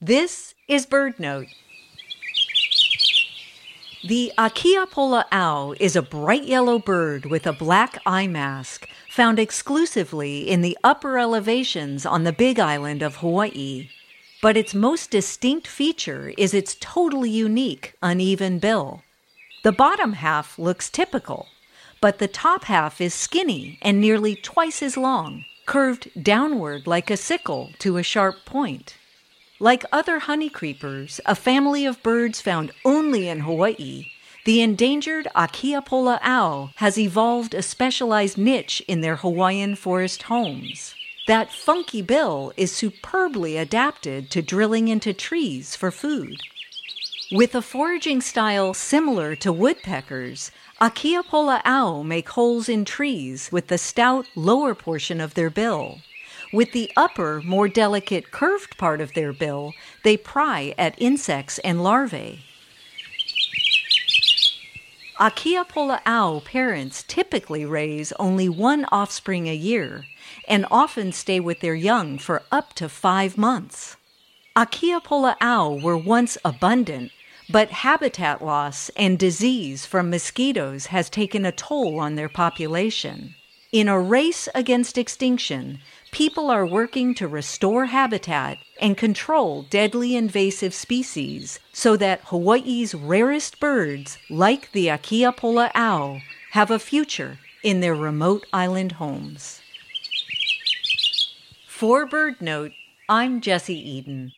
This is BirdNote. The 'Akiapōlā'au is a bright yellow bird with a black eye mask found exclusively in the upper elevations on the Big Island of Hawaii. But its most distinct feature is its totally unique uneven bill. The bottom half looks typical, but the top half is skinny and nearly twice as long, curved downward like a sickle to a sharp point. Like other honey creepers, a family of birds found only in Hawaii, the endangered 'Akiapōlā'au has evolved a specialized niche in their Hawaiian forest homes. That funky bill is superbly adapted to drilling into trees for food. With a foraging style similar to woodpeckers, 'Akiapōlā'au make holes in trees with the stout lower portion of their bill. With the upper, more delicate, curved part of their bill, they pry at insects and larvae. 'Akiapōlā'au parents typically raise only one offspring a year and often stay with their young for up to five months. 'Akiapōlā'au were once abundant, but habitat loss and disease from mosquitoes has taken a toll on their population. In a race against extinction, people are working to restore habitat and control deadly invasive species so that Hawaii's rarest birds, like the 'Akiapōlā'au, have a future in their remote island homes. For BirdNote, I'm Jessie Eden.